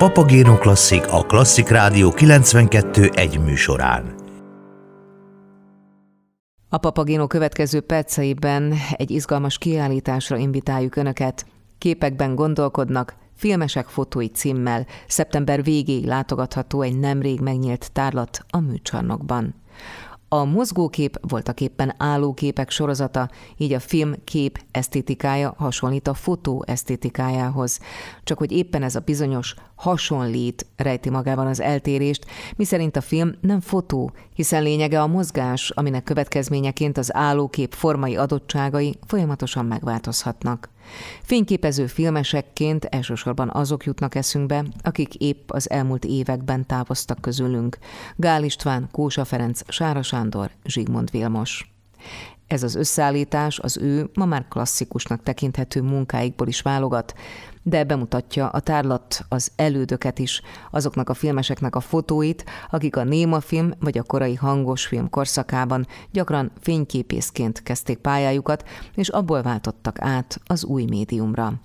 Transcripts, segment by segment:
Papagéno Klasszik a Klasszik Rádió 92 egy műsorán. A Papagéno következő perceiben egy izgalmas kiállításra invitáljuk Önöket. Képekben gondolkodnak, Filmesek fotói címmel szeptember végéig látogatható egy nemrég megnyílt tárlat a műcsarnokban. A mozgókép voltak éppen állóképek sorozata, így a film kép esztétikája hasonlít a fotó esztétikájához. Csak hogy éppen ez a bizonyos hasonlít rejti magában az eltérést, miszerint a film nem fotó, hiszen lényege a mozgás, aminek következményeként az állókép formai adottságai folyamatosan megváltozhatnak. Fényképező filmesekként elsősorban azok jutnak eszünkbe, akik épp az elmúlt években távoztak közülünk. Gál István, Kósa Ferenc, Sára Sándor, Zsigmond Vilmos. Ez az összeállítás az ő ma már klasszikusnak tekinthető munkáikból is válogat, de bemutatja a tárlat az elődöket is, azoknak a filmeseknek a fotóit, akik a néma film vagy a korai hangos film korszakában gyakran fényképészként kezdték pályájukat, és abból váltottak át az új médiumra.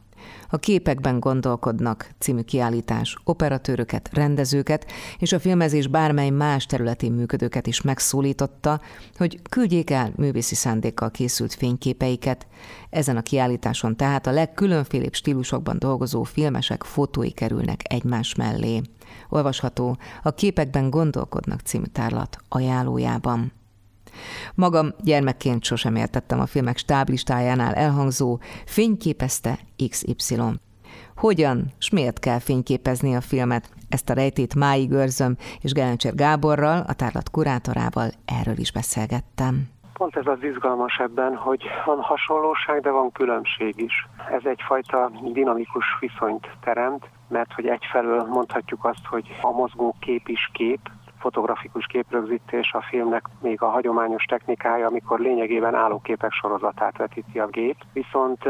A képekben gondolkodnak című kiállítás operatőröket, rendezőket és a filmezés bármely más területén működőket is megszólította, hogy küldjék el művészi szándékkal készült fényképeiket. Ezen a kiállításon tehát a legkülönfélébb stílusokban dolgozó filmesek fotói kerülnek egymás mellé. Olvasható a Képekben gondolkodnak című tárlat ajánlójában. Magam gyermekként sosem értettem a filmek stáblistájánál elhangzó fényképezte XY. Hogyan, s miért kell fényképezni a filmet? Ezt a rejtét máig őrzöm, és Gelencsér Gáborral, a tárlat kurátorával erről is beszélgettem. Pont ez az izgalmas ebben, hogy van hasonlóság, de van különbség is. Ez egyfajta dinamikus viszonyt teremt, mert hogy egyfelől mondhatjuk azt, hogy a mozgó kép is kép, fotografikus képrögzítés a filmnek még a hagyományos technikája, amikor lényegében állóképek sorozatát vetíti a gép. Viszont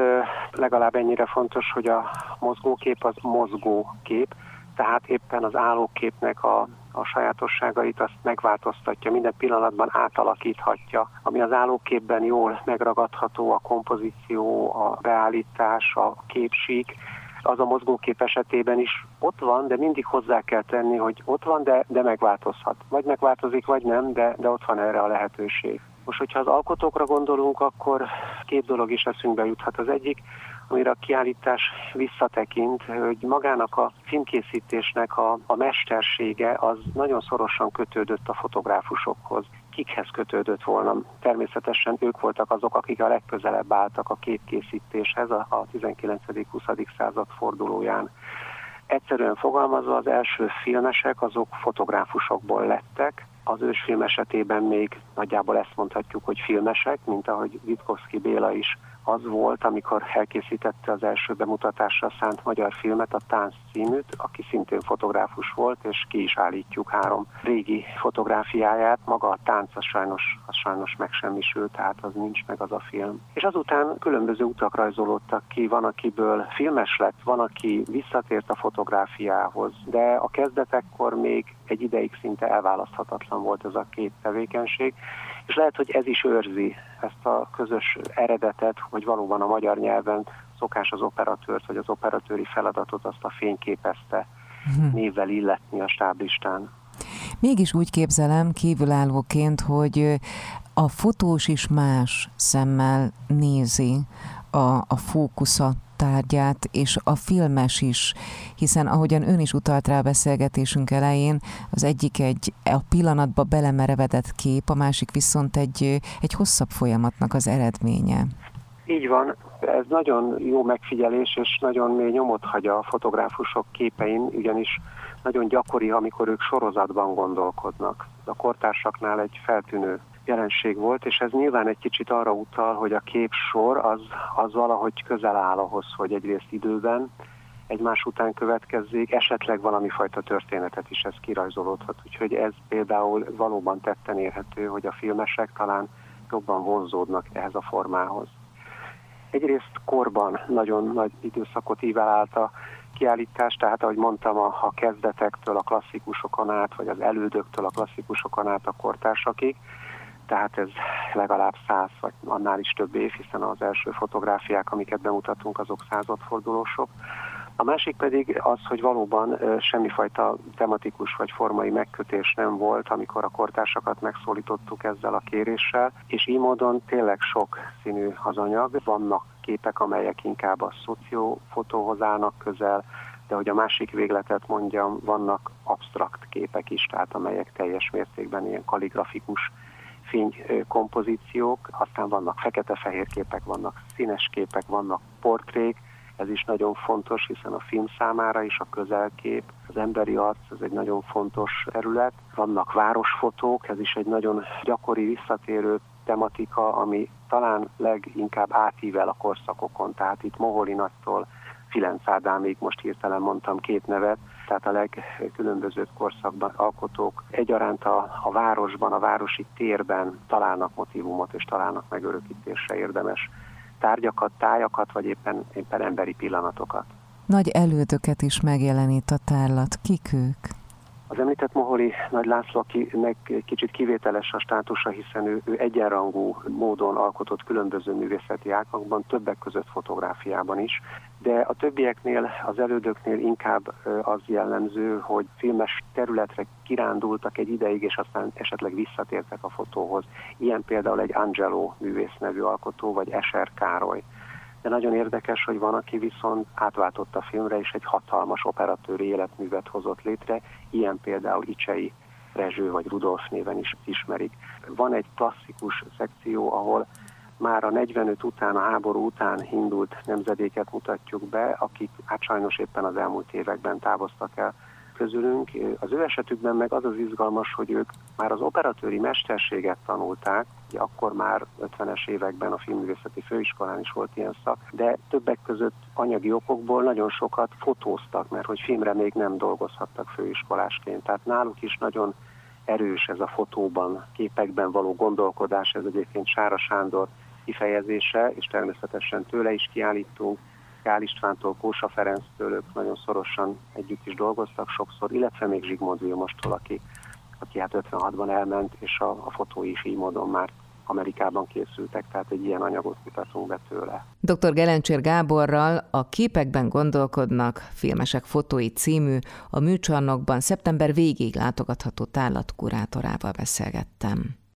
legalább ennyire fontos, hogy a mozgókép az mozgókép, tehát éppen az állóképnek a, a sajátosságait azt megváltoztatja, minden pillanatban átalakíthatja. Ami az állóképben jól megragadható, a kompozíció, a beállítás, a képsík, az a mozgókép esetében is ott van, de mindig hozzá kell tenni, hogy ott van, de, de megváltozhat. Vagy megváltozik, vagy nem, de, de ott van erre a lehetőség. Most, hogyha az alkotókra gondolunk, akkor két dolog is eszünkbe juthat. Az egyik, amire a kiállítás visszatekint, hogy magának a filmkészítésnek a, a mestersége az nagyon szorosan kötődött a fotográfusokhoz kikhez kötődött volna. Természetesen ők voltak azok, akik a legközelebb álltak a képkészítéshez a 19.-20. század fordulóján. Egyszerűen fogalmazva az első filmesek azok fotográfusokból lettek, az ősfilm esetében még nagyjából ezt mondhatjuk, hogy filmesek, mint ahogy Witkowski Béla is az volt, amikor elkészítette az első bemutatásra szánt magyar filmet, a Tánc címűt, aki szintén fotográfus volt, és ki is állítjuk három régi fotográfiáját. Maga a tánc az sajnos, az sajnos megsemmisült, tehát az nincs meg az a film. És azután különböző utak rajzolódtak ki, van akiből filmes lett, van aki visszatért a fotográfiához, de a kezdetekkor még egy ideig szinte elválaszthatatlan volt ez a két tevékenység, és lehet, hogy ez is őrzi ezt a közös eredetet, hogy valóban a magyar nyelven szokás az operatőrt, vagy az operatőri feladatot azt a fényképezte hmm. névvel illetni a stáblistán. Mégis úgy képzelem kívülállóként, hogy a fotós is más szemmel nézi a, a fókusza tárgyát, és a filmes is, hiszen ahogyan ön is utalt rá a beszélgetésünk elején, az egyik egy a pillanatba belemerevedett kép, a másik viszont egy, egy hosszabb folyamatnak az eredménye. Így van, ez nagyon jó megfigyelés, és nagyon mély nyomot hagy a fotográfusok képein, ugyanis nagyon gyakori, amikor ők sorozatban gondolkodnak. A kortársaknál egy feltűnő jelenség volt, és ez nyilván egy kicsit arra utal, hogy a képsor az, az valahogy közel áll ahhoz, hogy egyrészt időben egymás után következzék, esetleg valami fajta történetet is ez kirajzolódhat. Úgyhogy ez például valóban tetten érhető, hogy a filmesek talán jobban vonzódnak ehhez a formához. Egyrészt korban nagyon nagy időszakot ível állt a kiállítás, tehát ahogy mondtam, a, a kezdetektől a klasszikusokon át, vagy az elődöktől a klasszikusokon át a kortársakig, tehát ez legalább száz vagy annál is több év, hiszen az első fotográfiák, amiket bemutatunk, azok századfordulósok. A másik pedig az, hogy valóban semmifajta tematikus vagy formai megkötés nem volt, amikor a kortársakat megszólítottuk ezzel a kéréssel, és így módon tényleg sok színű az anyag. Vannak képek, amelyek inkább a szociófotóhoz állnak közel, de hogy a másik végletet mondjam, vannak absztrakt képek is, tehát amelyek teljes mértékben ilyen kaligrafikus fénykompozíciók, aztán vannak fekete-fehér képek, vannak színes képek, vannak portrék, ez is nagyon fontos, hiszen a film számára is a közelkép, az emberi arc, ez egy nagyon fontos terület. Vannak városfotók, ez is egy nagyon gyakori visszatérő tematika, ami talán leginkább átível a korszakokon, tehát itt Moholinattól Filenc Ádámig, most hirtelen mondtam két nevet, tehát a legkülönbözőbb korszakban alkotók egyaránt a, a városban, a városi térben találnak motivumot és találnak megörökítésre érdemes tárgyakat, tájakat, vagy éppen, éppen emberi pillanatokat. Nagy elődöket is megjelenít a tárlat. Kik ők? Az említett Moholi Nagy László, akinek kicsit kivételes a státusa, hiszen ő, ő egyenrangú módon alkotott különböző művészeti ágakban, többek között fotográfiában is, de a többieknél, az elődöknél inkább az jellemző, hogy filmes területre kirándultak egy ideig, és aztán esetleg visszatértek a fotóhoz. Ilyen például egy Angelo művész nevű alkotó, vagy Eser Károly de nagyon érdekes, hogy van, aki viszont átváltott a filmre, és egy hatalmas operatőri életművet hozott létre, ilyen például Icsei Rezső vagy Rudolf néven is ismerik. Van egy klasszikus szekció, ahol már a 45 után, a háború után indult nemzedéket mutatjuk be, akik hát sajnos éppen az elmúlt években távoztak el közülünk. Az ő esetükben meg az az izgalmas, hogy ők már az operatőri mesterséget tanulták, ugye akkor már 50-es években a filmművészeti főiskolán is volt ilyen szak, de többek között anyagi okokból nagyon sokat fotóztak, mert hogy filmre még nem dolgozhattak főiskolásként. Tehát náluk is nagyon erős ez a fotóban, képekben való gondolkodás, ez egyébként Sára Sándor kifejezése, és természetesen tőle is kiállítunk, Kál Istvántól, Kósa Ferenctől, ők nagyon szorosan együtt is dolgoztak sokszor, illetve még Zsigmond Vilmostól, aki, aki hát 56-ban elment, és a, a fotói is így módon már Amerikában készültek, tehát egy ilyen anyagot mutatunk be tőle. Dr. Gelencsér Gáborral a Képekben gondolkodnak filmesek fotói című a műcsarnokban szeptember végéig látogatható tárlat kurátorával beszélgettem.